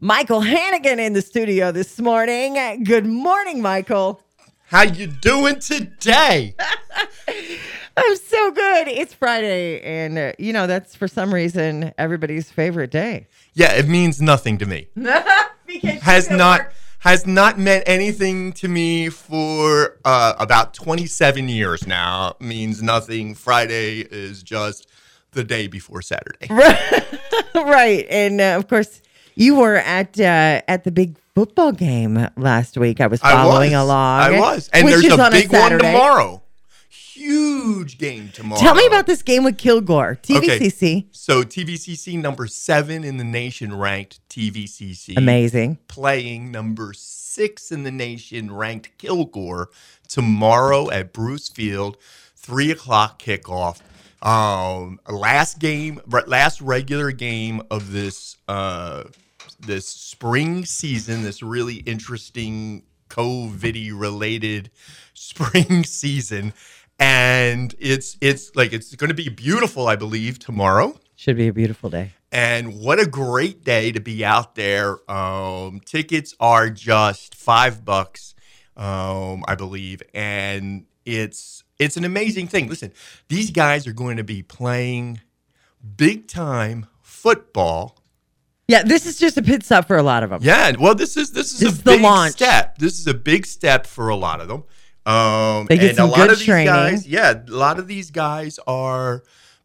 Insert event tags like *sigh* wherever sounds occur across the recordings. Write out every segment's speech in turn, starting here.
Michael Hannigan in the studio this morning. Good morning, Michael. How you doing today? *laughs* I'm so good. It's Friday, and uh, you know that's for some reason everybody's favorite day. Yeah, it means nothing to me. *laughs* Has not are- has not meant anything to me for uh, about 27 years now. Means nothing. Friday is just the day before Saturday. *laughs* right, and uh, of course you were at uh, at the big football game last week. I was I following was. along. I was. And there's a on big one tomorrow. Huge game tomorrow. Tell me about this game with Kilgore, TVCC. So TVCC number seven in the nation ranked TVCC. Amazing. playing number six in the nation ranked Kilgore tomorrow at Bruce Field, three o'clock kickoff. Um, last game, last regular game of this uh, this spring season. This really interesting COVID related *laughs* spring season, and it's it's like it's going to be beautiful. I believe tomorrow. Should be a beautiful day. And what a great day to be out there. Um, tickets are just five bucks, um, I believe, and it's it's an amazing thing. Listen, these guys are going to be playing big time football. Yeah, this is just a pit stop for a lot of them. Yeah, well, this is this is This a is the big launch. step. This is a big step for a lot of them. Um, They get and some a lot good of these training. guys, yeah, a lot of these guys are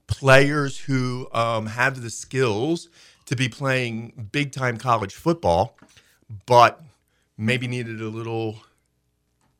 players who um, have the skills to be playing big time college football, but maybe needed a little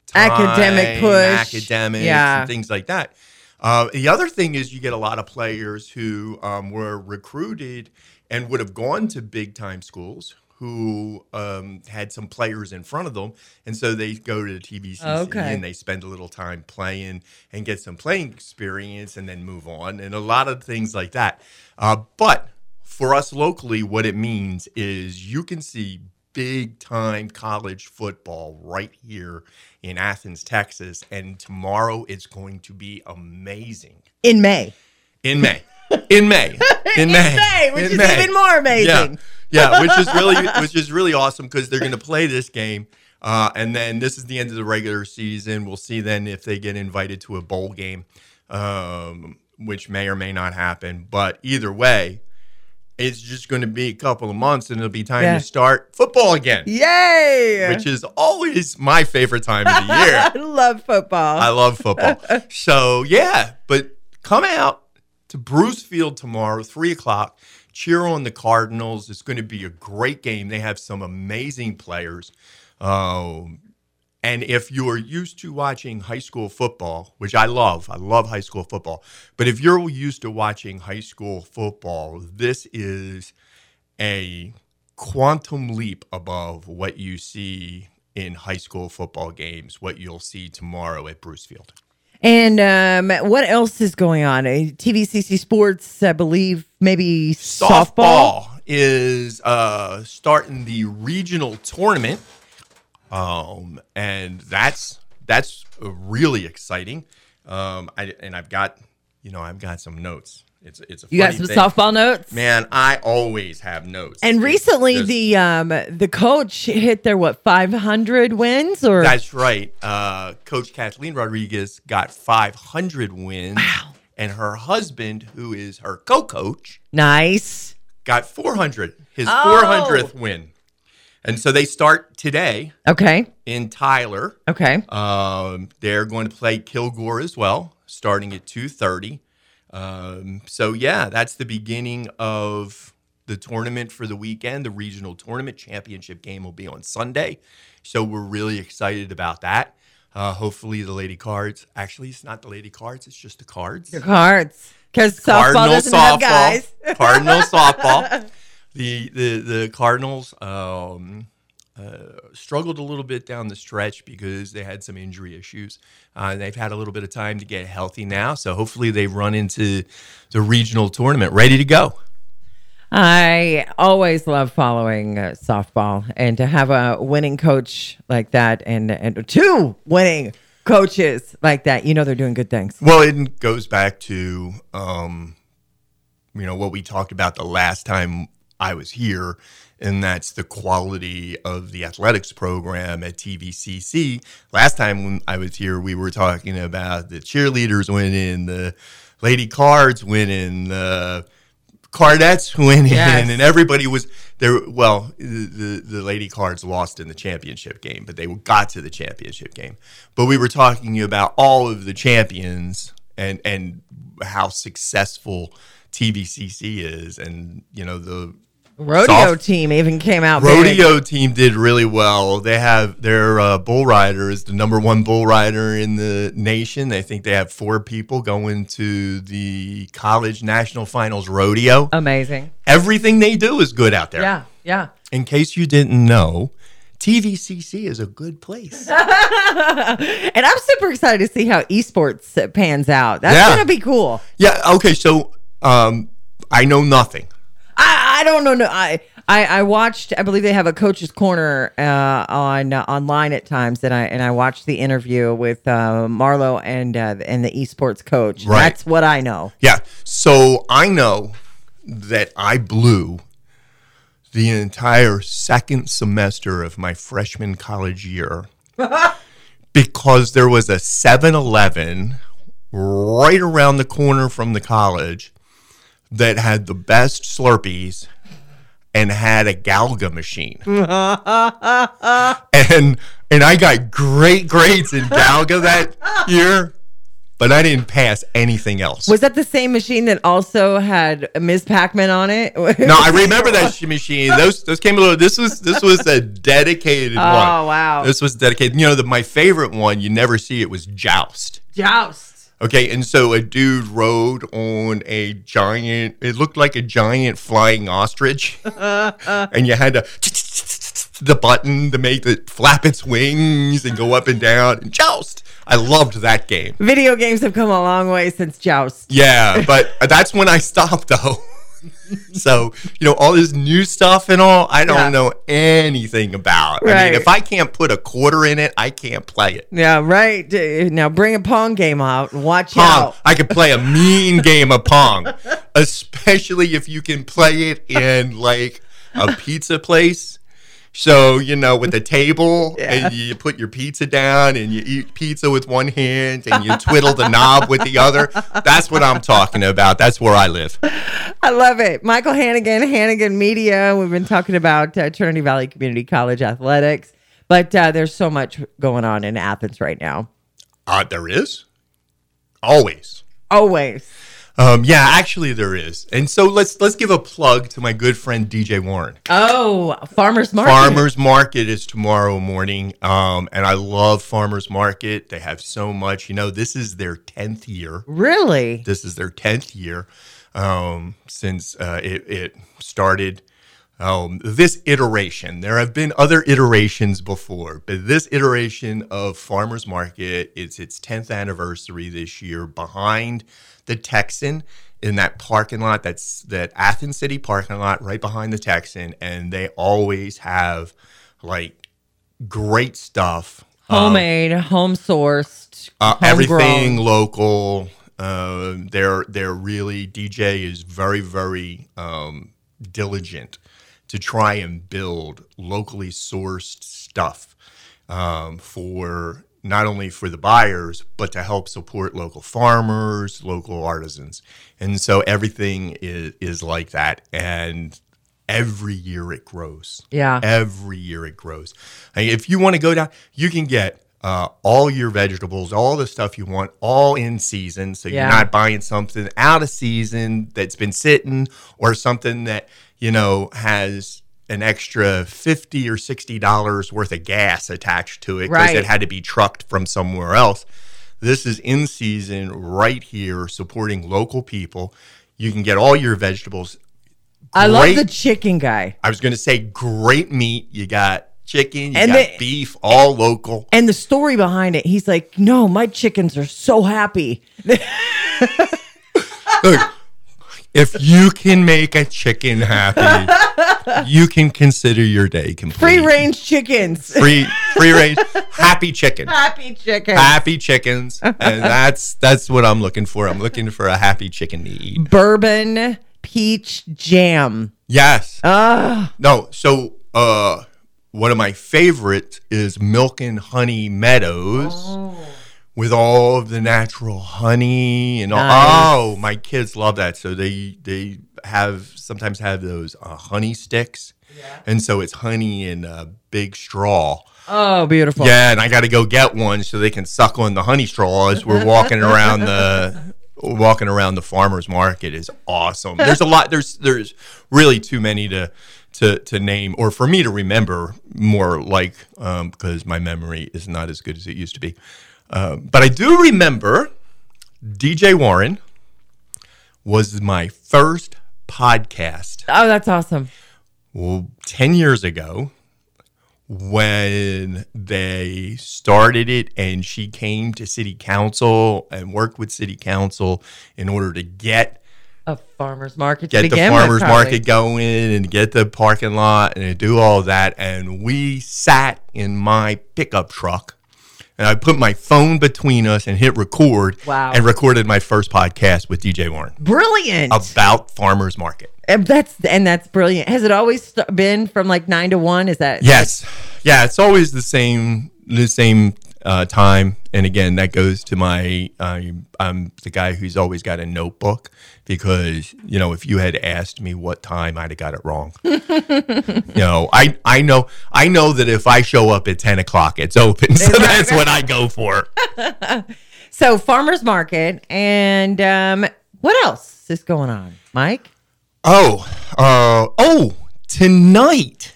time, Academic push. academics, Yeah. and things like that. Uh, the other thing is you get a lot of players who um, were recruited and would have gone to big time schools who um, had some players in front of them, and so they go to the TVCC Okay. and they spend a little time playing and get some playing experience, and then move on, and a lot of things like that. Uh, but for us locally, what it means is you can see big time college football right here in Athens, Texas. And tomorrow it's going to be amazing. In May. In May. In May. *laughs* In May. May, which In is May. even more amazing. Yeah. Yeah, which is really *laughs* which is really awesome because they're going to play this game. Uh, and then this is the end of the regular season. We'll see then if they get invited to a bowl game, um, which may or may not happen. But either way, it's just going to be a couple of months and it'll be time Yeah. to start football again, Yay! which is always my favorite time of the year. *laughs* I love football. I love football. so yeah, but come out to Bruce Field tomorrow, three o'clock. Cheer on the Cardinals. It's going to be a great game. They have some amazing players. Um, and if you're used to watching high school football, which I love, I love high school football. But if you're used to watching high school football, this is a quantum leap above what you see in high school football games, what you'll see tomorrow at Bruce Field. And um, what else is going on? Uh, TVCC Sports, I believe, maybe softball. Softball is uh, starting the regional tournament, um, and that's that's really exciting. Um, I, and I've got you know I've got some notes. It's it's a You got some thing. softball notes? Man, I always have notes. And recently, the um, the coach hit their what 500 wins or That's right. Uh, Coach Kathleen Rodriguez got 500 wins. And her husband, who is her co coach, nice. got 400, his Oh. 400th win. And so they start today Okay, in Tyler. okay. Um, they're going to play Kilgore as well, starting at 2.30. Um, so, yeah, that's the beginning of the tournament for the weekend. The regional tournament championship game will be on Sunday. So we're really excited about that. Uh, hopefully the Lady Cards. Actually, it's not the Lady Cards. It's just the Cards. The cards. Because softball Cardinal doesn't have guys. *laughs* Cardinal softball. The the the Cardinals um, uh, struggled a little bit down the stretch because they had some injury issues. Uh, they've had a little bit of time to get healthy now, so hopefully they run into the regional tournament ready to go. I always love following uh, softball and to have a winning coach like that and, and two winning coaches like that, you know, they're doing good things. Well, it goes back to um, you know what we talked about the last time I was here, and that's the quality of the athletics program at TVCC. Last time when I was here, we were talking about the cheerleaders winning, the lady cards winning, the Cardettes winning, Yes. and everybody was there. Well, the, the lady cards lost in the championship game, but they got to the championship game. But we were talking about all of the champions and and how successful TVCC is, and you know the Rodeo Soft- team even came out. big. rodeo team did really well. They have their uh, bull rider is the number one bull rider in the nation. I think they have four people going to the college national finals rodeo. Amazing. Everything they do is good out there. Yeah, yeah. In case you didn't know, TVCC is a good place. *laughs* And I'm super excited to see how esports pans out. That's Yeah. gonna be cool. yeah. Okay. So um, I know nothing. I, I don't know. No, I, I I watched. I believe they have a coach's corner uh, on uh, online at times, and I and I watched the interview with uh, Marlo and uh, and the esports coach. Right. That's what I know. Yeah. So I know that I blew the entire second semester of my freshman college year *laughs* because there was a 7 Eleven right around the corner from the college that had the best Slurpees and had a Galaga machine. and and I got great grades in Galaga that year, but I didn't pass anything else. Was that the same machine that also had Ms. Pac-Man on it? No, I *laughs* remember that machine. Those those came a little. This was this was a dedicated oh, one. Oh wow! This was dedicated. You know, the, my favorite one. You never see it was Joust. Joust. Okay, and so a dude rode on a giant. It looked like a giant flying ostrich, *laughs* and you had to the button to make it flap its wings and go up and down and joust. I loved that game. Video games have come a long way since Joust. Yeah, but *laughs* that's when I stopped though. *laughs* so, you know, all this new stuff and all, I don't Yeah. know anything about. I mean, if I can't put a quarter in it, I can't play it. Yeah, right. Now bring a Pong game out and watch Pong. out. I could play a mean *laughs* game of Pong, especially if you can play it in like a pizza place. So, you know, with a table and you put your pizza down and you eat pizza with one hand and you twiddle the knob with the other. That's what I'm talking about. That's where I live. I love it. Michael Hannigan, Hannigan Media. We've been talking about uh, Trinity Valley Community College athletics, but uh, there's so much going on in Athens right now. Uh, there is. Always. Always. Um, yeah, actually there is. And so let's let's give a plug to my good friend DJ Warren. Oh, farmers market. Farmers Market is tomorrow morning. Um, and I love Farmers Market. They have so much. You know, this is their 10th year. Really? This is their 10th year um, since uh, it, it started. Um, this iteration, there have been other iterations before, but this iteration of Farmers Market, it's its 10th anniversary this year behind the Texan in that parking lot. That's that Athens City parking lot right behind the Texan. And they always have like great stuff. Homemade, home sourced, Uh, everything local. Um, they're they're really DJ is very very um, diligent to try and build locally sourced stuff um, for not only for the buyers but to help support local farmers, local artisans, and so everything is is like that and. Every year it grows. Yeah. Every year it grows. I mean, if you want to go down, you can get uh, all your vegetables, all the stuff you want, all in season. So Yeah. you're not buying something out of season that's been sitting or something that, you know, has an extra 50 or 60 dollars worth of gas attached to it because Right. it had to be trucked from somewhere else. This is in season right here supporting local people. You can get all your vegetables I love the chicken guy. I was going to say great meat. You got chicken, you And got the- beef, all local. And the story behind it, he's like, no, my chickens are so happy. *laughs* Look, if you can make a chicken happy, you can consider your day complete. Free range chickens. free, free range, *laughs* happy chicken, Happy chicken. happy chickens, and that's that's what I'm looking for. I'm looking for a happy chicken to eat. Bourbon peach jam. Yes. Ah, No, so uh one of my favorites is Milk and Honey Meadows Oh. With all of the natural honey and all. Nice. Oh, my kids love that. So they they have sometimes have those uh, honey sticks. And so it's honey in a big straw. oh, beautiful. Yeah, and I got to go get one so they can suck on the honey straw as we're walking around the *laughs* walking around the farmers market is awesome. There's a lot. There's there's really too many to to to name or for me to remember more like um, because my memory is not as good as it used to be. Um, but I do remember DJ Warren was my first podcast. Oh, that's awesome. well, 10 years ago when they started it and she came to city council and worked with city council in order to get A farmer's market get the farmers market going and get the parking lot and do all that. And we sat in my pickup truck and I put my phone between us and hit record Wow. and recorded my first podcast with DJ Warren Brilliant. about farmers market. And that's and that's brilliant. Has it always been from like nine to one? Is that Yes. Yeah, it's always the same the same uh, time. And again, that goes to my uh, I'm the guy who's always got a notebook because you know if you had asked me what time, I'd have got it wrong. *laughs* you know, I I know I know that if I show up at ten o'clock, it's open, *laughs* so that's what I go for. *laughs* So farmers market and um, what else is going on, Mike? Oh, uh, oh, tonight.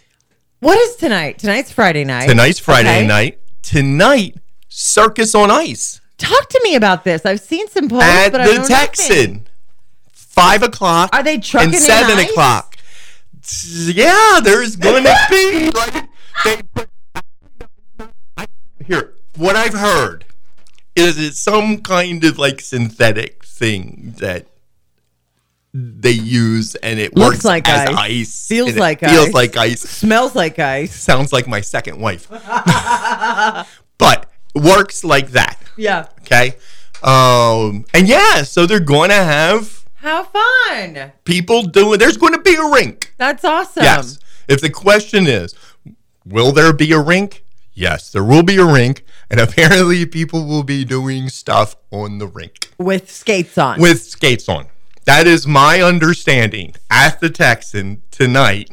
What is tonight? Tonight's Friday night. Tonight's Friday Okay. night. Tonight, Circus on Ice. Talk to me about this. I've seen some posts, at but I the nothing. Texan. Five o'clock. Are they trucking and in seven ice? o'clock? Yeah, there's going to be like they here. What I've heard is it's some kind of like synthetic thing that they use, and it Looks works like as ice. ice. Feels like feels ice. like ice. Smells like ice. Sounds like my second wife, *laughs* works like that. Yeah. Okay. Um, and yeah, so they're going to have How fun. people doing, there's going to be a rink. That's awesome. Yes. If the question is, will there be a rink? Yes, there will be a rink. And *laughs* apparently people will be doing stuff on the rink With skates on. with skates on. That is my understanding at the Texan tonight,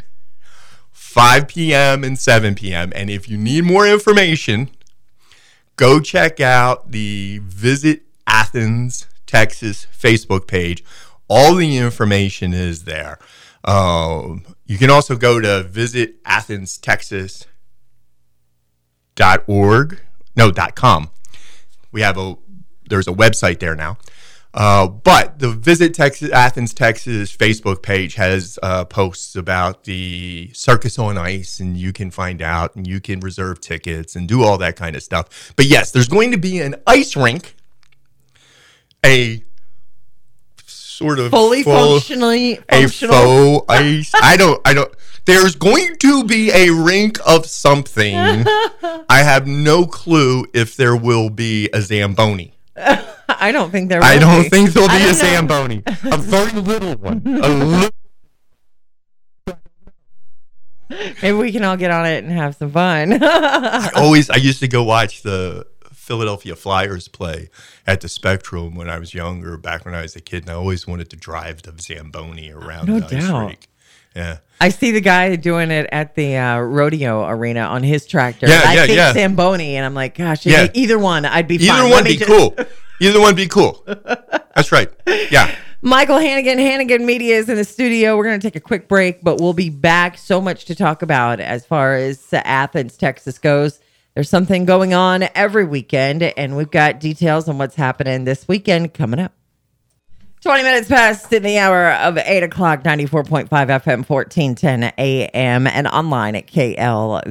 5 p.m. and 7 p.m. And if you need more information, go check out the Visit Athens, Texas Facebook page. All the information is there. Um, you can also go to visit Athens, Texas org no dot com we have a there's a website there now uh, but the visit texas athens texas facebook page has uh, posts about the circus on ice and you can find out and you can reserve tickets and do all that kind of stuff but yes there's going to be an ice rink a sort of fully full- functionally a functional. faux *laughs* ice. I don't. I don't. There's going to be a rink of something. *laughs* I have no clue if there will be a zamboni. *laughs* I don't think there. I don't be. think there'll be a zamboni. A very little one. A *laughs* little. Maybe we can all get on it and have some fun. I always. I used to go watch the Philadelphia Flyers play at the Spectrum when I was younger, back when I was a kid, and I always wanted to drive the zamboni around No the ice doubt. rink. Yeah. I see the guy doing it at the uh, rodeo arena on his tractor. Yeah, I yeah, think yeah. Zamboni, and I'm like, gosh, Yeah. either one, I'd be Either fine. One me be just- cool. *laughs* Either one be cool. That's right. Yeah. Michael Hannigan, Hannigan Media is in the studio. We're going to take a quick break, but we'll be back. So much to talk about as far as Athens, Texas goes. There's something going on every weekend, and we've got details on what's happening this weekend coming up. 20 minutes past in the hour of 8 o'clock, 94.5 FM, 1410 AM, and online at KLVQFM.com.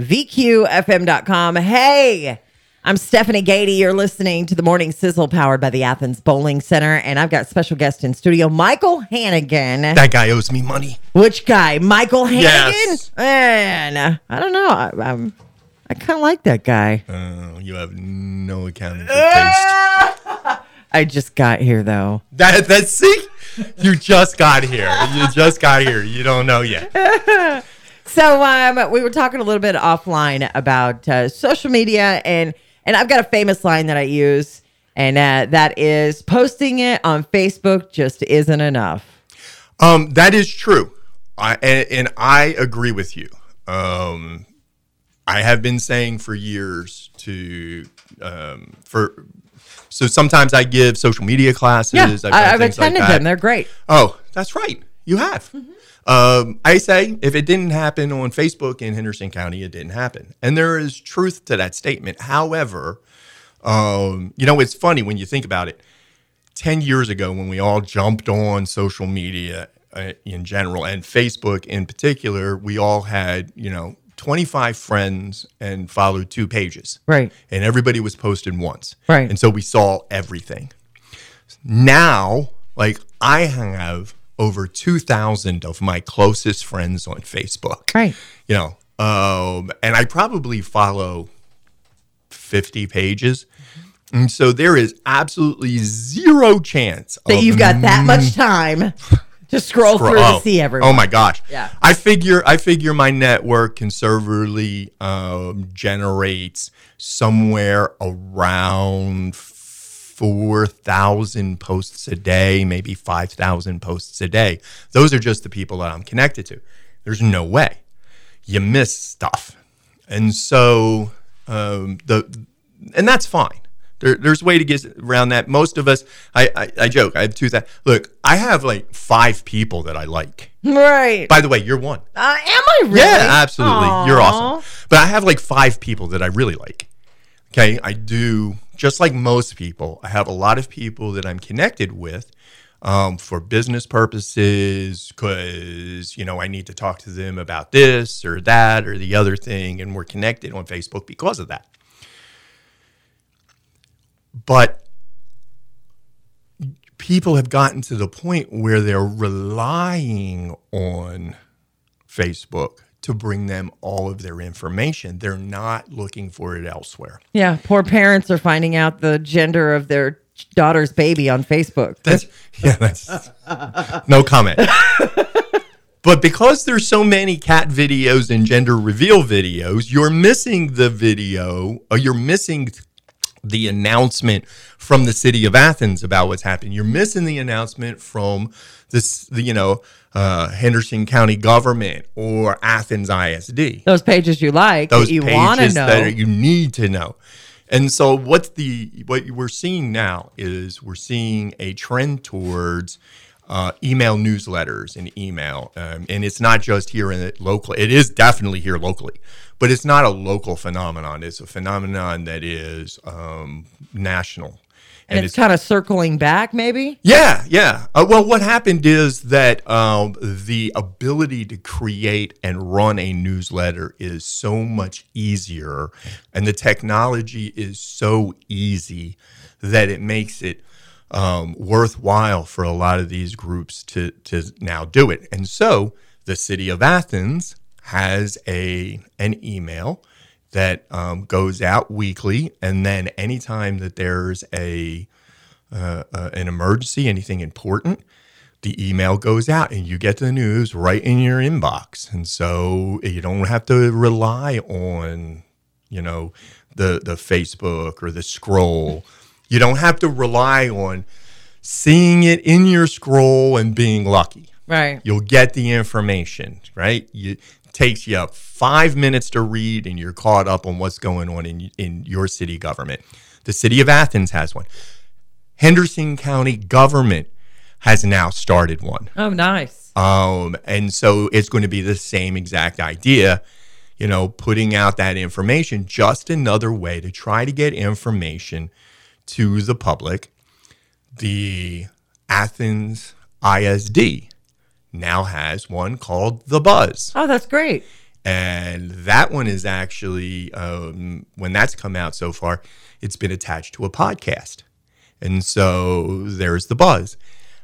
Hey, I'm Stephanie Gady. You're listening to the Morning Sizzle powered by the Athens Bowling Center, and I've got special guest in studio, Michael Hannigan. That guy owes me money. Which guy? Michael Hannigan? Yes. Man, uh, I don't know. I, I'm, I kind of like that guy. Oh, you have no accounting for taste. *laughs* I just got here though. That that's see, you just got here. You just got here. You don't know yet. *laughs* So um, we were talking a little bit offline about uh, social media, and and I've got a famous line that I use, and uh, that is posting it on Facebook just isn't enough. Um, that is true, I, and, and I agree with you. Um, I have been saying for years to um, for so sometimes I give social media classes. Yeah, I've I've things like attended them. They're great. Oh, that's right. You have. Um, I say if it didn't happen on Facebook in Henderson County, it didn't happen. And there is truth to that statement. However, um, you know, it's funny when you think about it. 10 years ago, when we all jumped on social media uh, in general and Facebook in particular, we all had, you know, 25 friends and followed two pages Right. and everybody was posting once. Right. And so we saw everything. Now, like I have over 2,000 of my closest friends on Facebook. Right. You know, um, and I probably follow 50 pages. And so there is absolutely zero chance That of you've got that much time to scroll, Scroll- through oh, to see everyone. Oh my gosh. Yeah. I figure I figure my network conservatively um, generates somewhere around four thousand posts a day, maybe five thousand posts a day. Those are just the people that I'm connected to. There's no way you miss stuff, and so um, the and that's fine. There, there's a way to get around that. Most of us, I, I, I joke. I have two that look. I have like five people that I like. Right. By the way, you're one. Uh, am I really? Yeah, absolutely. You're awesome. But I have like five people that I really like. Okay, I do just like most people. I have a lot of people that I'm connected with um, for business purposes because you know I need to talk to them about this or that or the other thing, and we're connected on Facebook because of that. But people have gotten to the point where they're relying on Facebook to bring them all of their information. They're not looking for it elsewhere. Yeah. Poor parents are finding out the gender of their daughter's baby on Facebook. That's yeah, that's no comment. *laughs* But because there's so many cat videos and gender reveal videos, you're missing the video, or you're missing the announcement from the city of Athens about what's happening. You're missing the announcement from this, you know, uh, Henderson County government or Athens ISD. Those pages you like, those that you want to pages know. that you need to know. And so what's the what we're seeing now is we're seeing a trend towards uh, email newsletters and email, um, and it's not just here in it local. It is definitely here locally, but it's not a local phenomenon. It's a phenomenon that is um, national, and it's, kind of circling back, maybe. yeah, yeah. Uh, well, what happened is that um, the ability to create and run a newsletter is so much easier, and the technology is so easy that it makes it um, worthwhile for a lot of these groups to to now do it. And so, the city of Athens has a an email that um, goes out weekly, and then anytime that there's a uh, uh, an emergency, anything important, the email goes out and you get the news right in your inbox. And so you don't have to rely on, you know, the the Facebook or the scroll. You don't have to rely on seeing it in your scroll and being lucky. Right. You'll get the information, right? You, takes you five minutes to read, and you're caught up on what's going on in in your city government. The city of Athens has one. Henderson County government has now started one. Oh, nice. Um, and so it's going to be the same exact idea, you know, putting out that information, just another way to try to get information to the public. The Athens ISD now has one called The Buzz. Oh, that's great. And that one is actually, um, when that's come out so far, it's been attached to a podcast. And so there's the buzz.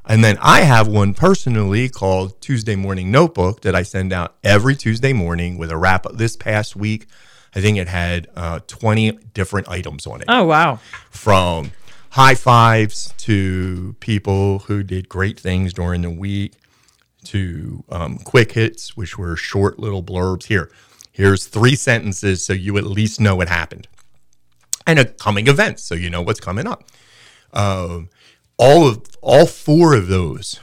And then I have one personally called Tuesday Morning Notebook that I send out every Tuesday morning with a wrap up. This past week, I think it had uh, 20 different items on it Oh, wow. from high fives to people who did great things during the week, to um, quick hits, which were short little blurbs. Here, here's three sentences so you at least know what happened, and a coming event so you know what's coming up. Um, all of all four of those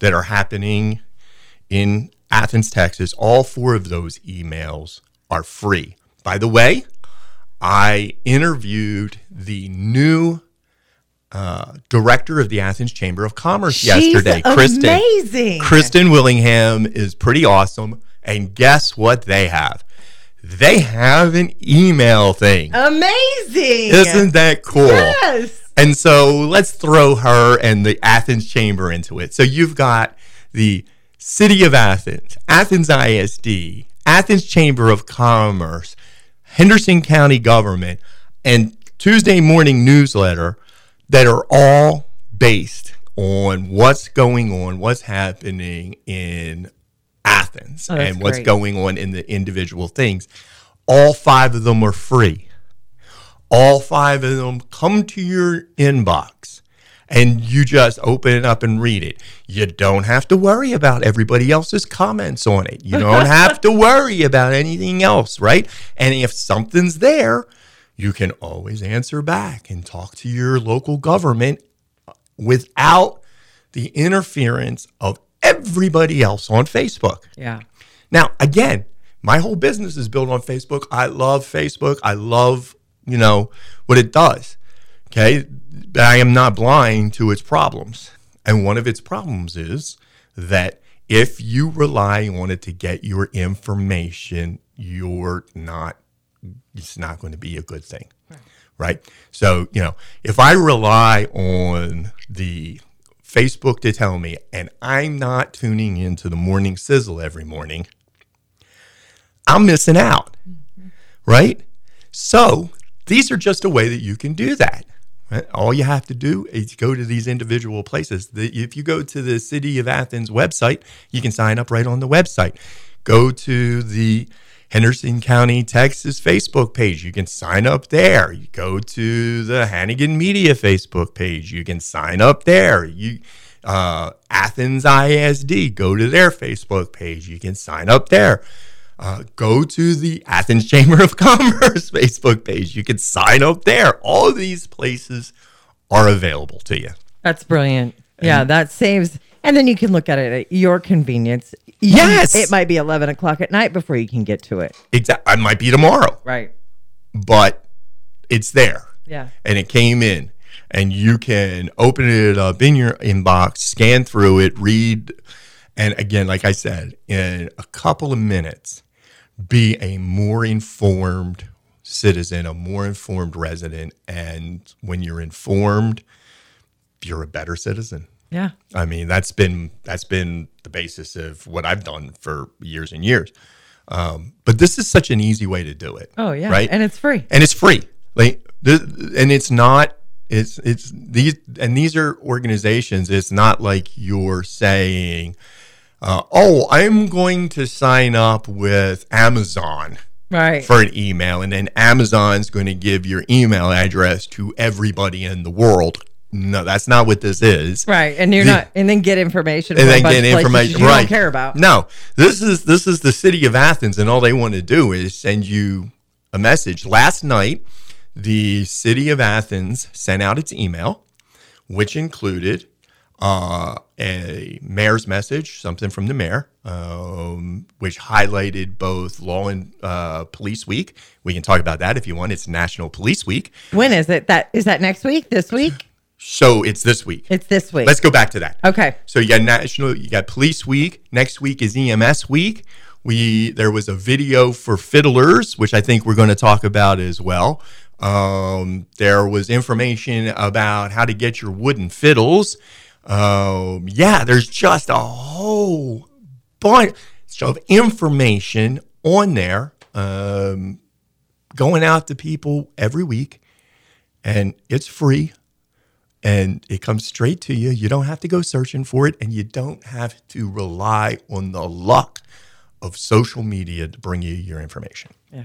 that are happening in Athens, Texas, all four of those emails are free. By the way, I interviewed the new uh, director of the Athens Chamber of Commerce She's yesterday, Kristen. amazing. Kristen Willingham is pretty awesome. And guess what they have? They have an email thing. Amazing. Isn't that cool? Yes. And so let's throw her and the Athens Chamber into it. So you've got the City of Athens, Athens ISD, Athens Chamber of Commerce, Henderson County Government, and Tuesday Morning Newsletter that are all based on what's going on, what's happening in Athens, Oh, and what's great. going on in the individual things. All five of them are free all five of them come to your inbox and you just open it up and read it. You don't have to worry about everybody else's comments on it. You don't *laughs* have to worry about anything else, right? And if something's there, you can always answer back and talk to your local government without the interference of everybody else on Facebook. Yeah. Now, again, my whole business is built on Facebook. I love Facebook. I love, you know, what it does. Okay. But I am not blind to its problems. And one of its problems is that if you rely on it to get your information, you're not, it's not going to be a good thing. Right. So, you know, if I rely on the Facebook to tell me, and I'm not tuning into the morning sizzle every morning, I'm missing out. Right? So these are just a way that you can do that. right? All you have to do is go to these individual places. The- If you go to the City of Athens website, you can sign up right on the website. Go to the Henderson County, Texas Facebook page. You can sign up there. You go to the Hannigan Media Facebook page. You can sign up there. You uh, Athens ISD. Go to their Facebook page. You can sign up there. Uh, go to the Athens Chamber of *laughs* Commerce Facebook page. You can sign up there. All of these places are available to you. That's brilliant. yeah, that saves. And then you can look at it at your convenience. Yes. It might be 11 o'clock at night before you can get to it. Exactly. I might be tomorrow, Right. but it's there. Yeah. and it came in and you can open it up in your inbox scan through it read and again like i said in a couple of minutes be a more informed citizen a more informed resident and when you're informed you're a better citizen Yeah. i mean that's been that's been the basis of what i've done for years and years um, but this is such an easy way to do it Oh, yeah. right And it's free. and it's free. Like, th- and it's not. It's it's these and these are organizations. It's not like you're saying, uh, "Oh, I'm going to sign up with Amazon." Right. For an email, and then Amazon's going to give your email address to everybody in the world. No, that's not what this is right. And you're The- not, and then get information. and then get information you right. don't care about. No, this is this is the city of Athens, and all they want to do is send you a message. Last night, the city of Athens sent out its email, which included uh, a mayor's message, something from the mayor, um, which highlighted both Law and uh, Police Week. We can talk about that if you want. It's National Police Week, When is it? That is that next week? This week? So it's this week. It's this week. Let's go back to that. okay. So you got national, you got police week. Next week is EMS week. We there was a video for fiddlers, which I think we're going to talk about as well. Um, there was information about how to get your wooden fiddles. Um, yeah, there's just a whole bunch of information on there, um, going out to people every week, and it's free and it comes straight to you. You don't have to go searching for it, and you don't have to rely on the luck of social media to bring you your information. Yeah.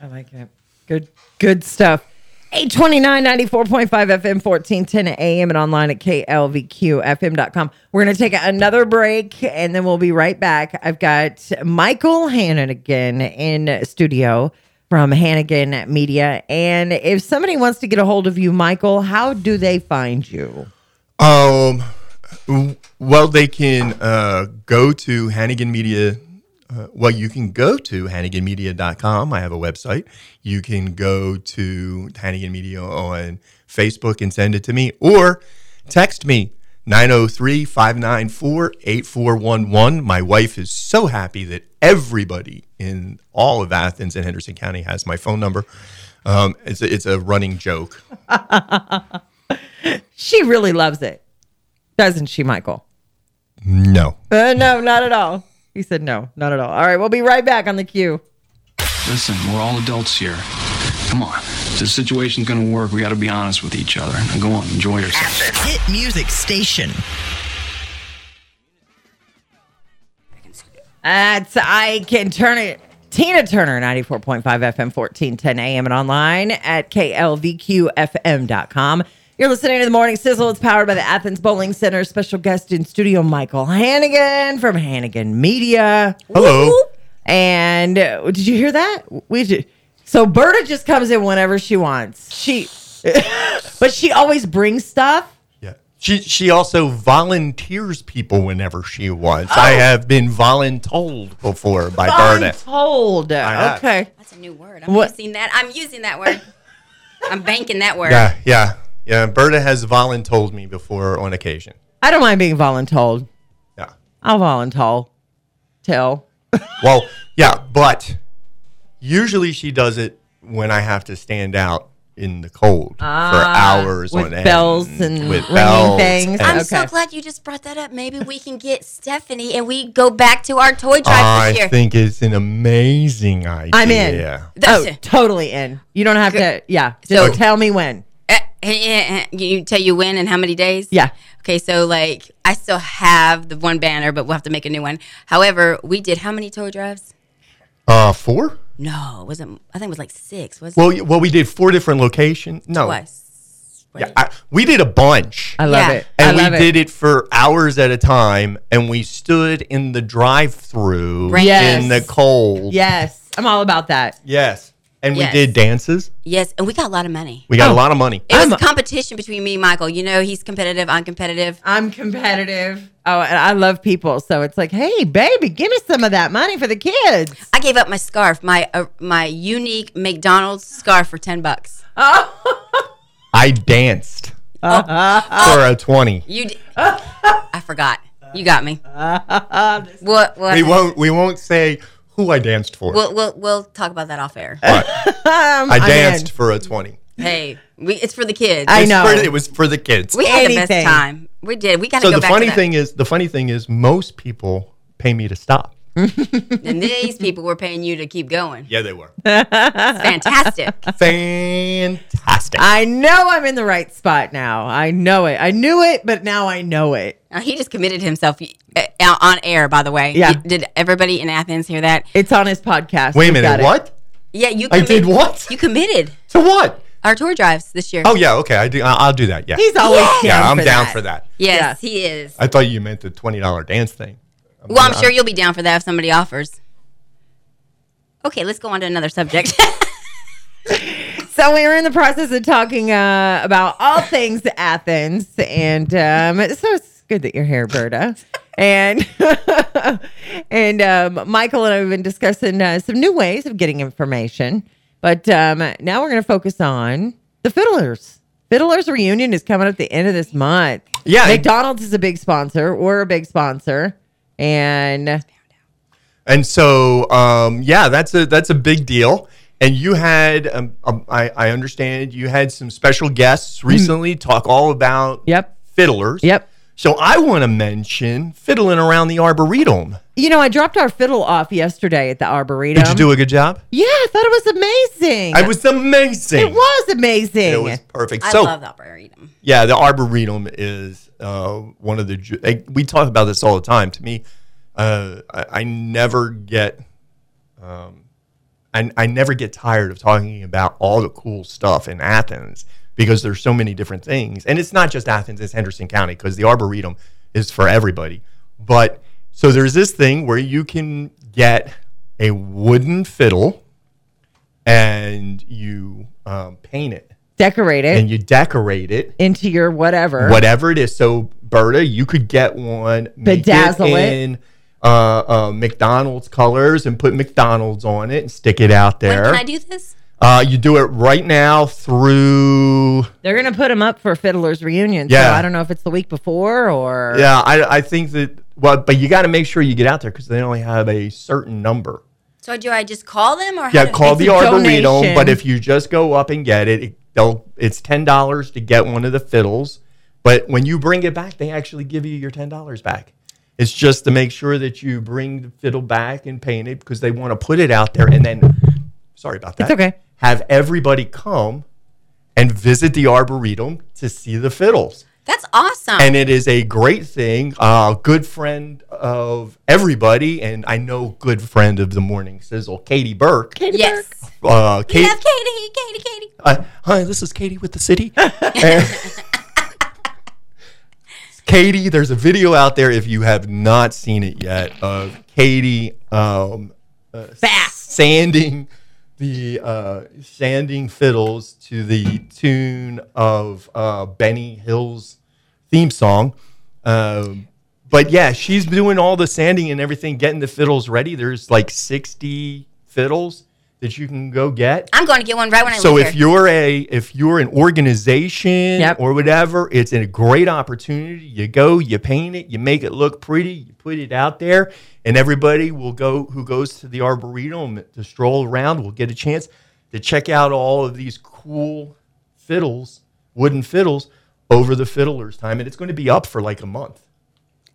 I like it. Good good stuff. 829 94.5 FM 1410 AM and online at klvqfm.com. We're going to take another break and then we'll be right back. I've got Michael Hannigan in studio from Hannigan Media. And if somebody wants to get a hold of you, Michael, how do they find you? Um, well, they can uh, go to Hannigan Media. Uh, well, you can go to HanniganMedia.com. I have a website. You can go to Hannigan Media on Facebook and send it to me, or text me 903 594 8411. My wife is so happy that everybody in all of Athens and Henderson County has my phone number. Um, it's, a, it's a running joke. *laughs* She really loves it, doesn't she, Michael? No. Uh, no, not at all. He said no, not at all. All right, we'll be right back on the queue. Listen, we're all adults here. Come on. If this situation's gonna work, we gotta be honest with each other. Now go on, enjoy yourself. Hit music station. That's I can turn it. Tina Turner, 94.5 FM, 1410 AM, and online at klvqfm.com. You're listening to the Morning Sizzle. It's powered by the Athens Bowling Center. Special guest in studio, Michael Hannigan from Hannigan Media. Hello. And uh, did you hear that? We did. So Berta just comes in whenever she wants. She, *laughs* but she always brings stuff. Yeah. She she also volunteers people whenever she wants. I oh. have been voluntold before by Berta. Told. have. Okay. That's a new word. I'm What- using that. I'm using that word. I'm banking that word. Yeah, yeah. Yeah, Berta has voluntold me before on occasion. I don't mind being voluntold. Yeah. I'll voluntold. Tell. Well, yeah, but usually she does it when I have to stand out in the cold for hours Ah, with on end. bells and with ringing bells things. and- I'm so Okay. glad you just brought that up. Maybe we can get Stephanie and we go back to our toy drive I this year. think it's an amazing idea. I'm in. That's oh, it. totally in. You don't have to. Yeah. So- tell me when. Uh, eh, eh, eh, you tell you when and how many days? Yeah. Okay, so like I still have the one banner, but we'll have to make a new one. However, we did how many toy drives? Uh, four? No, it wasn't. I think it was like six. Was Well, it? y- well, we did four different locations. No, Twice. yeah, I, we did a bunch. I love Yeah. it. and I love we it. did it for hours at a time and we stood in the drive-through Right. Yes. in the cold Yes. I'm all about that. yes and Yes. we did dances Yes, and we got a lot of money. we got Oh. a lot of money It was I'm a a- competition between me and Michael. You know, he's competitive. I'm competitive. I'm competitive. Oh, and I love people. So it's like, hey, baby, give me some of that money for the kids. I gave up my scarf, my uh, my unique McDonald's scarf for ten bucks. *laughs* Oh. i danced Uh-huh. *laughs* for a 20 You, d- I forgot. You got me. *laughs* what? What? we won't we won't say who i danced for We'll, we'll we'll talk about that off air. but Um, *laughs* i danced in. for a 20 hey, we, it's for the kids. I It's know. for- it was for the kids we had the best time. We did. We got to so go the back funny to that. thing is the funny thing is most people pay me to stop *laughs* and these people were paying you to keep going. yeah they were It's fantastic. fantastic I know I'm in the right spot now. I know it. I knew it, but now I know it. Now, he just committed himself uh, on air. By the way, Yeah. Did- Did everybody in Athens hear that? It's on his podcast. wait a We've got minute it. what Yeah, you. I did what? You committed to what our tour drives this year. oh yeah okay i do I- i'll do that yeah He's always down yeah i'm for down that. for that yes, yeah. he is. I thought you meant the twenty dollar dance thing. Well, I'm sure you'll be down for that if somebody offers. Okay, let's go on to another subject. *laughs* *laughs* So we were in the process of talking uh, about all things Athens, and um, so it's good that you're here, Berta. And *laughs* and um, Michael and I have been discussing uh, some new ways of getting information, but um, now we're going to focus on the Fiddlers. Fiddlers reunion is coming at the end of this month. Yeah. McDonald's is a big sponsor. We're a big sponsor, and And so, um, yeah, that's a that's a big deal. And you had, um, um, I, I understand, you had some special guests recently talk all about Yep. fiddlers. Yep. So I want to mention fiddling around the arboretum. you know, I dropped our fiddle off yesterday at the arboretum. Did you do a good job? Yeah, I thought it was amazing. It was amazing. It was amazing. It was perfect. I so love the arboretum. yeah, the arboretum is uh, one of the. ju- like, we talk about this all the time. To me, uh, I, I never get. Um, I, I never get tired of talking about all the cool stuff in Athens because there's so many different things. And it's not just Athens, it's Henderson County because the Arboretum is for everybody. But so there's this thing where you can get a wooden fiddle and you um, paint it Decorate it and you decorate it into your whatever. whatever it is. So, Berta, you could get one, Bedazzle it. in uh, uh, McDonald's colors and put McDonald's on it and stick it out there. When there. can I do this? uh, you do it right now through. They're gonna put them up for Fiddler's reunion. So Yeah. I don't know if it's the week before or Yeah, I, I think that. Well, but you got to make sure you get out there because they only have a certain number. So do I just call them or Yeah, call the a Arboretum. donation. But if you just go up and get it, it they'll it's ten dollars to get one of the fiddles. But when you bring it back, they actually give you your ten dollars back. It's just to make sure that you bring the fiddle back and paint it because they want to put it out there and then. Sorry about that. It's okay. Have everybody come and visit the Arboretum to see the fiddles That's awesome. and it is a great thing. Uh, good friend of everybody, and I know good friend of the morning sizzle, Katie Burke. Katie yes. Uh, We Kate, have Katie, Katie, Katie. uh, hi, this is Katie with the city. *laughs* And- Katie, there's a video out there if you have not seen it yet of Katie um, uh, Fast. sanding the uh, sanding fiddles to the tune of uh, Benny Hill's theme song. Um, but yeah, she's doing all the sanding and everything, getting the fiddles ready. There's like 60 fiddles that you can go get. I'm going to get one right when I So leave if here. you're a if you're an organization Yep. or whatever, it's a great opportunity. You go, you paint it, you make it look pretty, you put it out there, and everybody will go who goes to the arboretum to stroll around will get a chance to check out all of these cool fiddles, wooden fiddles over the fiddlers time, and it's going to be up for like a month.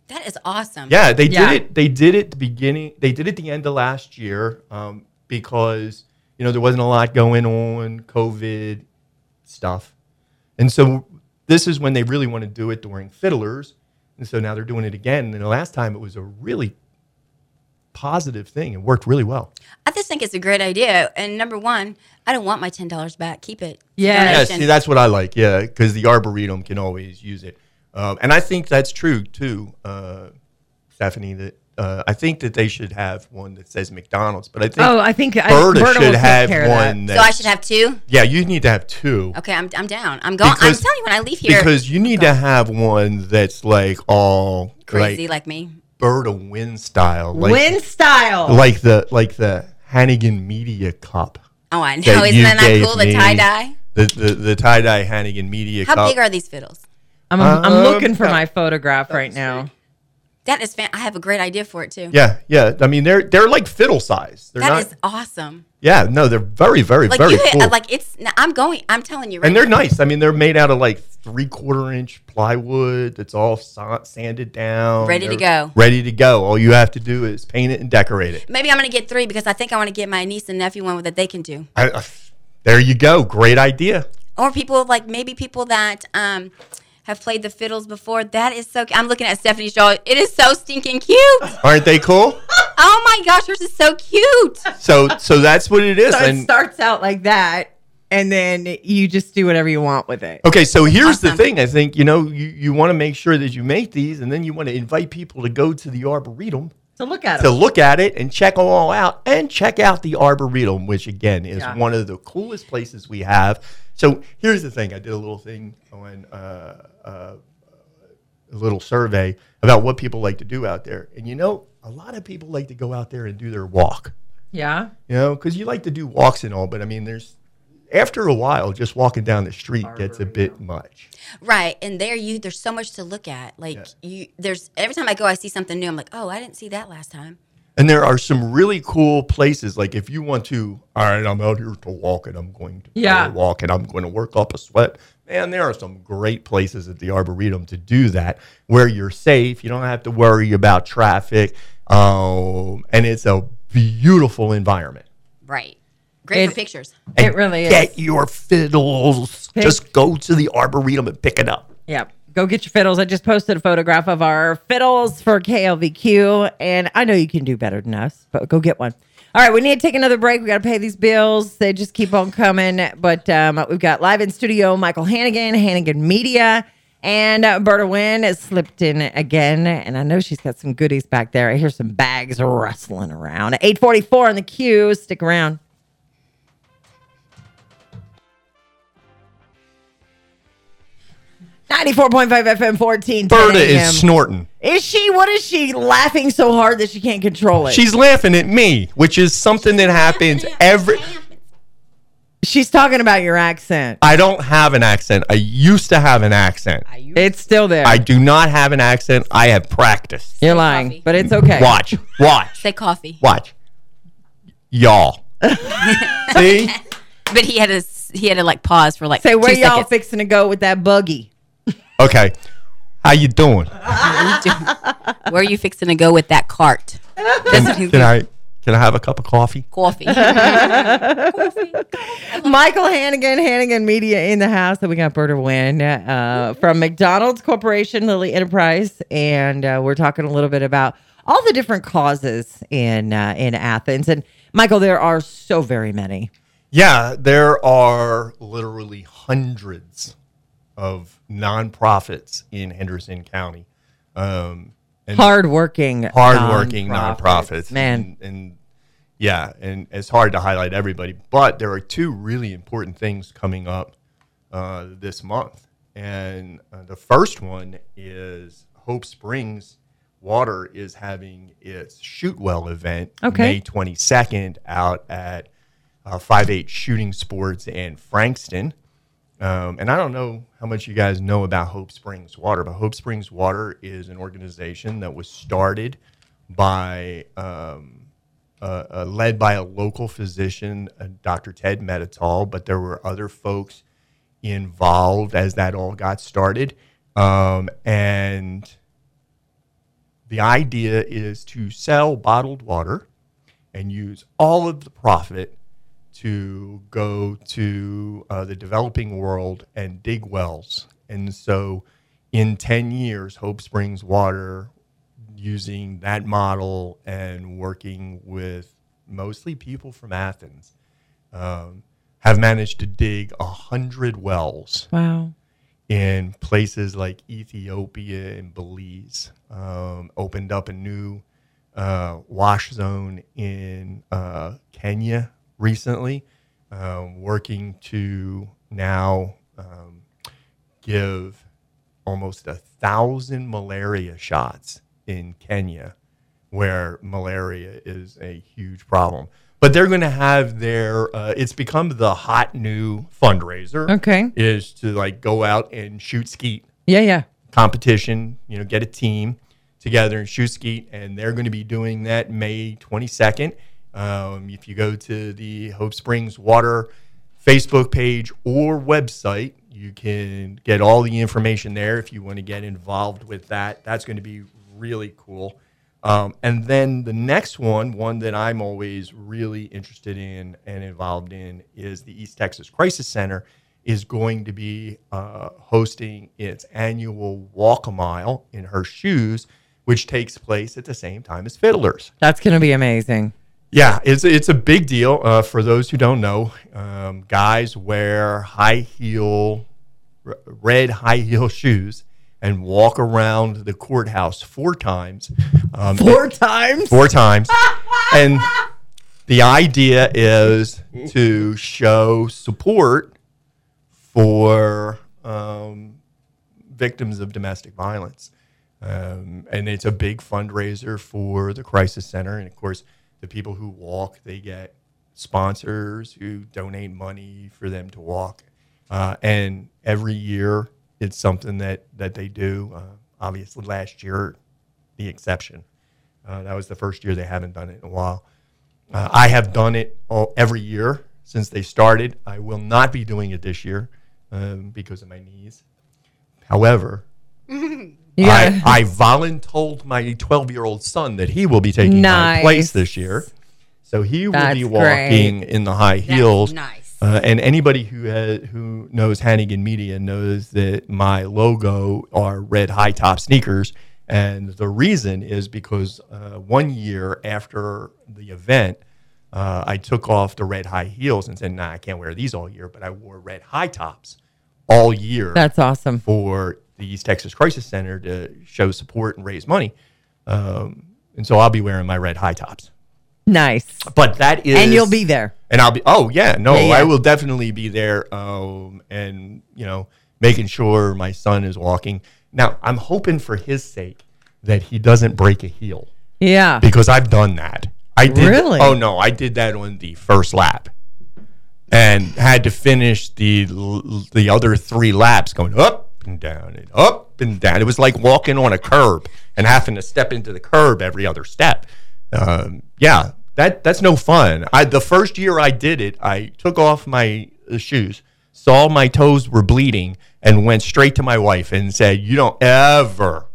that is awesome. Yeah, they Yeah. did it. They did it the beginning. They did it the end of last year um, because you know there wasn't a lot going on, COVID stuff, and so this is when they really want to do it during fiddlers, and so now they're doing it again. And the last time it was a really positive thing. It worked really well. I just think it's a great idea. And number one, I don't want my ten dollars back. Keep it. Yes. Yeah, see, that's what I like. Yeah, because the arboretum can always use it, um, and I think that's true too, uh, Stephanie. That uh, I think that they should have one that says McDonald's, but I think Oh, I think I, Berta, Berta will should have care of that. one. so I should have two. Yeah, you need to have two Okay, I'm, I'm down. I'm going. I'm telling you, when I leave here, because you need to have one that's like all crazy like like me. Berta Wynn style, like Wynn style. like the like the Hannigan Media Cup. Oh, I know. that Isn't that not cool? The tie dye. The the, the tie dye Hannigan Media How Cup. big are these fiddles? I'm, I'm Um, looking for my photograph right now. That is fan. I have a great idea for it too. Yeah, yeah. I mean, they're they're like fiddle size. They're That not. is awesome. yeah, no, they're very, very, Like very you, hit, cool. like it's. I'm going. I'm telling you right and they're now. nice. I mean, they're made out of like three quarter inch plywood that's all sa- sanded down, Ready to They're go. Ready to go. All you have to do is paint it and decorate it. Maybe I'm gonna get three because I think I want to get my niece and nephew one that they can do. I, I- there you go. Great idea. Or people like maybe people that um have played the fiddles before. That is so. I'm looking at Stephanie's jaw. It is so stinking cute. *laughs* Aren't they cool? *laughs* Oh my gosh, yours is so cute. So, so that's what it is. So it and starts out like that, and then you just do whatever you want with it. Okay, so here's the thing. I think you know you, you want to make sure that you make these, and then you want to invite people to go to the arboretum So look at it. to look at it and check them all out, and check out the arboretum, which again is Yeah. one of the coolest places we have. So here's the thing. I did a little thing on uh, uh, a little survey about what people like to do out there, and you know, a lot of people like to go out there and do their walk. Yeah. You know, because you like to do walks and all, but I mean, there's after a while, just walking down the street gets a bit much. Right, and there you there's so much to look at. Like you, there's every time I go, I see something new. I'm like, oh, I didn't see that last time. And there are some really cool places. Like if you want to, all right, I'm out here to walk and I'm going to Yeah. walk and I'm going to work up a sweat. Man, there are some great places at the Arboretum to do that where you're safe. You don't have to worry about traffic. Um, and it's a beautiful environment. Right, great for pictures. It really is. Get your fiddles. Pick- Just go to the Arboretum and pick it up. Yep. Go get your fiddles. I just posted a photograph of our fiddles for KLVQ, and I know you can do better than us, but go get one. All right, we need to take another break. We got to pay these bills. They just keep on coming. But um, we've got live in studio Michael Hannigan, Hannigan Media, and uh, Berta Wynn has slipped in again. And I know she's got some goodies back there. I hear some bags rustling around. 844 on the queue. Stick around. Ninety-four point five FM, fourteen. Berta is snorting. Is she? What is she laughing so hard that she can't control it? She's laughing at me, which is something that happens every. She's talking about your accent. I don't have an accent. I used to have an accent. It's still there. I do not have an accent. I have practiced. You're lying, coffee. but it's okay. Watch, watch, Say coffee. watch. Y'all. *laughs* See? But he had to he had to like pause for like Say where two y'all seconds. fixing to go with that buggy? Okay. How you doing? *laughs* Where are you fixing to go with that cart? That's what he's Can I can I have a cup of coffee? *laughs* coffee. Michael Hannigan, Hannigan Media in the house. That we got Berta Wynn uh, from McDonald's Corporation, Lilly Enterprise, and uh, we're talking a little bit about all the different causes in uh, in Athens. And Michael, there are so very many. Yeah, there are literally hundreds of nonprofits in Henderson County. Um, and Hardworking, hardworking nonprofits. Man, And, and yeah, and it's hard to highlight everybody, but there are two really important things coming up uh, this month. And uh, the first one is Hope Springs Water is having its Shoot Well event Okay. May 22nd out at uh, 5-8 Shooting Sports in Frankston. Um, and I don't know how much you guys know about Hope Springs Water, but Hope Springs Water is an organization that was started by, um, uh, uh, led by a local physician, uh, Dr. Ted Meditol, but there were other folks involved as that all got started. Um, and the idea is to sell bottled water and use all of the profit to go to uh, the developing world and dig wells. And so, in 10 years, Hope Springs Water, using that model and working with mostly people from Athens, um, have managed to dig 100 wells wow. in places like Ethiopia and Belize. Um, opened up a new uh, wash zone in uh, Kenya recently, um, working to now um, give almost a thousand malaria shots in Kenya, where malaria is a huge problem. But they're going to have their, uh, it's become the hot new fundraiser Okay. is to like go out and shoot skeet Yeah, yeah. competition, you know, get a team together and shoot skeet. And they're going to be doing that May 22nd. Um, if you go to the Hope Springs Water Facebook page or website, you can get all the information there if you want to get involved with that. That's going to be really cool. Um, and then the next one, one that I'm always really interested in and involved in, is the East Texas Crisis Center is going to be uh, hosting its annual Walk a Mile in her shoes, which takes place at the same time as Fiddlers. That's going to be amazing. Yeah, it's it's a big deal. Uh, for those who don't know, um, guys wear high heel, r- red high heel *laughs* shoes and walk around the courthouse four times. Um, Four times. four times. *laughs* and the idea is to show support for um, victims of domestic violence. Um, and it's a big fundraiser for the crisis center. And of course, the people who walk, they get sponsors who donate money for them to walk. Uh, and every year, it's something that, that they do. Uh, obviously, last year, the exception. Uh, that was the first year they haven't done it in a while. Uh, I have done it all, every year since they started. I will not be doing it this year um, because of my knees. However, *laughs* I, gotta- I voluntold my 12 year old son that he will be taking my place this year. So he will That's be walking in the high heels. nice. Uh, and anybody who has, who knows Hannigan Media knows that my logo are red high top sneakers, and the reason is because uh, one year after the event, uh, I took off the red high heels and said, "Nah, I can't wear these all year." But I wore red high tops all year That's awesome. for the East Texas Crisis Center to show support and raise money. Um, and so I'll be wearing my red high tops. Nice. But that is, And you'll be there. and I'll be. Oh yeah, no, Yeah, yeah. I will definitely be there. Um, and you know, making sure my son is walking. Now, I'm hoping for his sake that he doesn't break a heel Yeah. because I've done that. I did. Really? Oh no, I did that on the first lap, and had to finish the the other three laps going up and down and up and down. It was like walking on a curb and having to step into the curb every other step. Um, yeah, that that's no fun. I the first year I did it, I took off my uh, shoes, saw my toes were bleeding, and went straight to my wife and said, "You don't ever."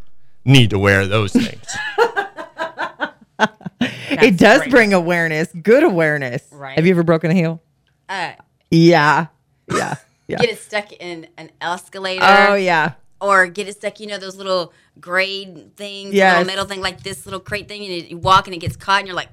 Need to wear those things. *laughs* it does bring awareness, good awareness. Right. Have you ever broken a heel? Uh, Yeah. Yeah. Yeah. get it stuck in an escalator. Oh yeah. Or get it stuck, you know, those little grade things, Yes. little metal thing, like this little crate thing, and you walk and it gets caught, and you're like,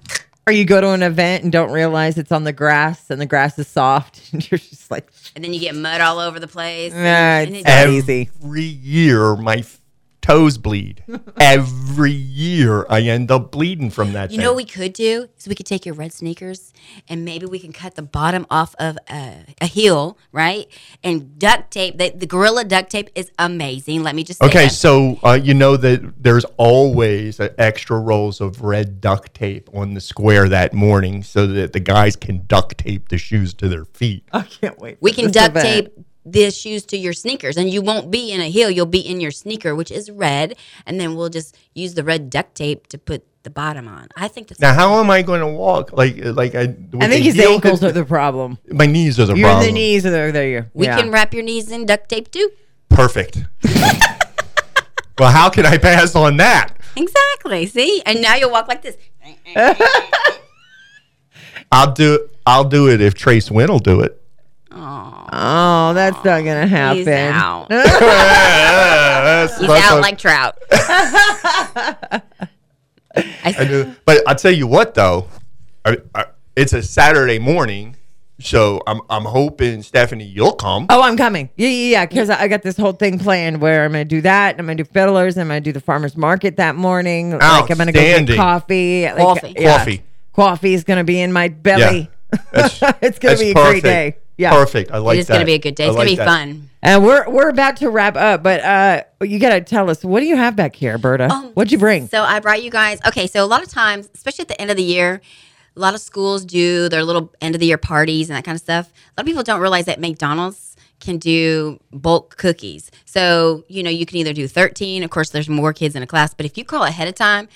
Or you go to an event and don't realize it's on the grass and the grass is soft *laughs* and you're just like, and then you get mud all over the place. Nah, and, it's and it- not easy. Every year, my f- toes bleed. *laughs* Every year, I end up bleeding from that. You thing. know what we could do? is we could take your red sneakers and maybe we can cut the bottom off of a, a heel, right? And duct tape. The, the Gorilla duct tape is amazing. Let me just say Okay, that. so uh, you know that there's always uh, extra rolls of red duct tape on the square that morning, so that the guys can duct tape the shoes to their feet. I can't wait. we can duct event. tape the shoes to your sneakers and you won't be in a heel. You'll be in your sneaker, which is red. And then we'll just use the red duct tape to put the bottom on. I think that's Now, how am I going to walk? Like, like I? with I think the his ankles could- are the problem. My knees are the You're problem. in the knees, are there, there you. we yeah. can wrap your knees in duct tape too. Perfect. *laughs* well, how can I pass on that? Exactly. See? And now you'll walk like this. *laughs* I'll do. I'll do it if Trace Wynn will do it. Oh, that's not gonna happen. He's out. *laughs* *laughs* That's- He's that's out a- like trout. *laughs* I I said, do. But I'll tell you what, though, I, I, it's a Saturday morning, so I'm I'm hoping Stephanie you'll come. Oh, I'm coming. Yeah, yeah, yeah. Because I got this whole thing planned where I'm gonna do that. I'm gonna do fiddlers. I'm gonna do the farmers market that morning. Like I'm gonna go get Outstanding. coffee. Like, Coffee. yeah. Coffee. Coffee is gonna be in my belly. That's- it's gonna That's be a perfect. great day. Yeah. perfect. I like it. it is that. going to be a good day. I It's going to be that. fun. And we're we're about to wrap up, but uh, you gotta tell us what do you have back here, Berta? Um, What'd you bring? So I brought you guys. Okay, so a lot of times, especially at the end of the year, a lot of schools do their little end of the year parties and that kind of stuff. A lot of people don't realize that McDonald's can do bulk cookies. So, you know, you can either do 13, of course there's more kids in a class, but if you call ahead of time,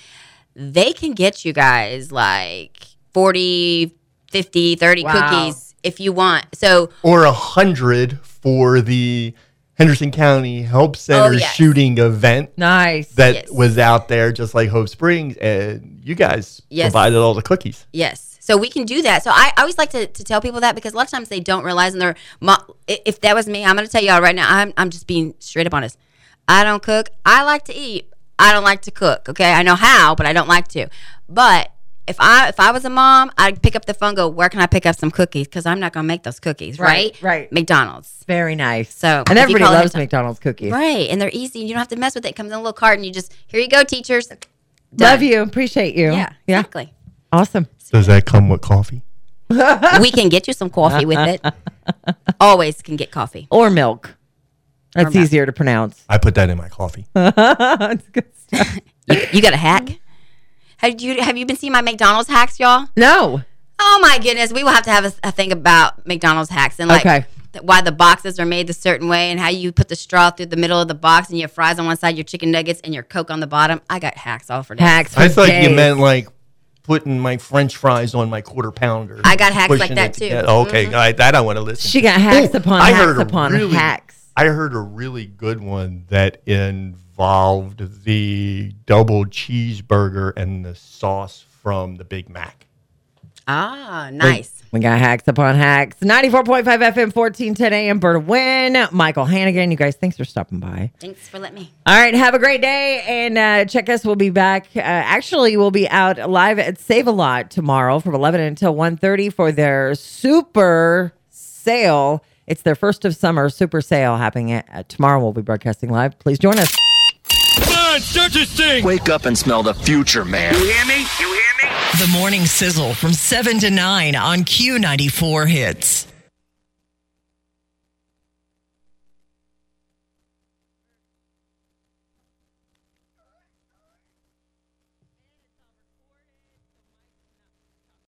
they can get you guys like 40, 50, 30 Wow. cookies if you want. So, Or a hundred for the Henderson County Help oh, Center yes. shooting event Nice. that Yes. was out there, just like Hope Springs, and you guys Yes. provided all the cookies. Yes. So we can do that. So I, I always like to, to tell people that because a lot of times they don't realize and they're if that was me, I'm going to tell y'all right now. I'm I'm just being straight up honest. I don't cook. I like to eat. I don't like to cook. Okay, I know how, but I don't like to. But if I if I was a mom, I'd pick up the phone, go, where can I pick up some cookies? Because I'm not going to make those cookies, Right, right? right. McDonald's. Very nice. So, and everybody loves of McDonald's cookies. Right, and they're easy. You don't have to mess with it. It comes in a little cart, and You just here you go, teachers. Love you. Appreciate you. Yeah, Yeah. exactly. Awesome. Does that come with coffee? *laughs* we can get you some coffee with it. *laughs* Always can get coffee. Or milk. That's milk. easier to pronounce. I put that in my coffee. *laughs* That's good stuff. You, you got a hack? Have you have you been seeing my McDonald's hacks, y'all? No. Oh my goodness, we will have to have a, a thing about McDonald's hacks and like Okay. th- why the boxes are made a certain way and how you put the straw through the middle of the box and you have fries on one side, your chicken nuggets, and your Coke on the bottom. I got hacks all for days. Hacks. For I thought you meant like putting my French fries on my quarter pounder. I got hacks like that, too. together. Okay, mm-hmm. I, that I want to listen. She got hacks Ooh, upon I hacks heard a upon really- hacks. I heard a really good one that involved the double cheeseburger and the sauce from the Big Mac. Ah, nice. We got hacks upon hacks. 94.5 FM, 1410 AM, Berta Wynn. Michael Hannigan. You guys, thanks for stopping by. Thanks for letting me. All right, have a great day and uh, check us. We'll be back. Uh, actually, we'll be out live at Save a Lot tomorrow from 11 until 1.30 for their super sale. It's their first of summer super sale happening at, uh, tomorrow. We'll be broadcasting live. Please join us. Wake up and smell the future, man. You hear me? You hear me? The morning sizzle from 7 to 9 on Q94 Hits.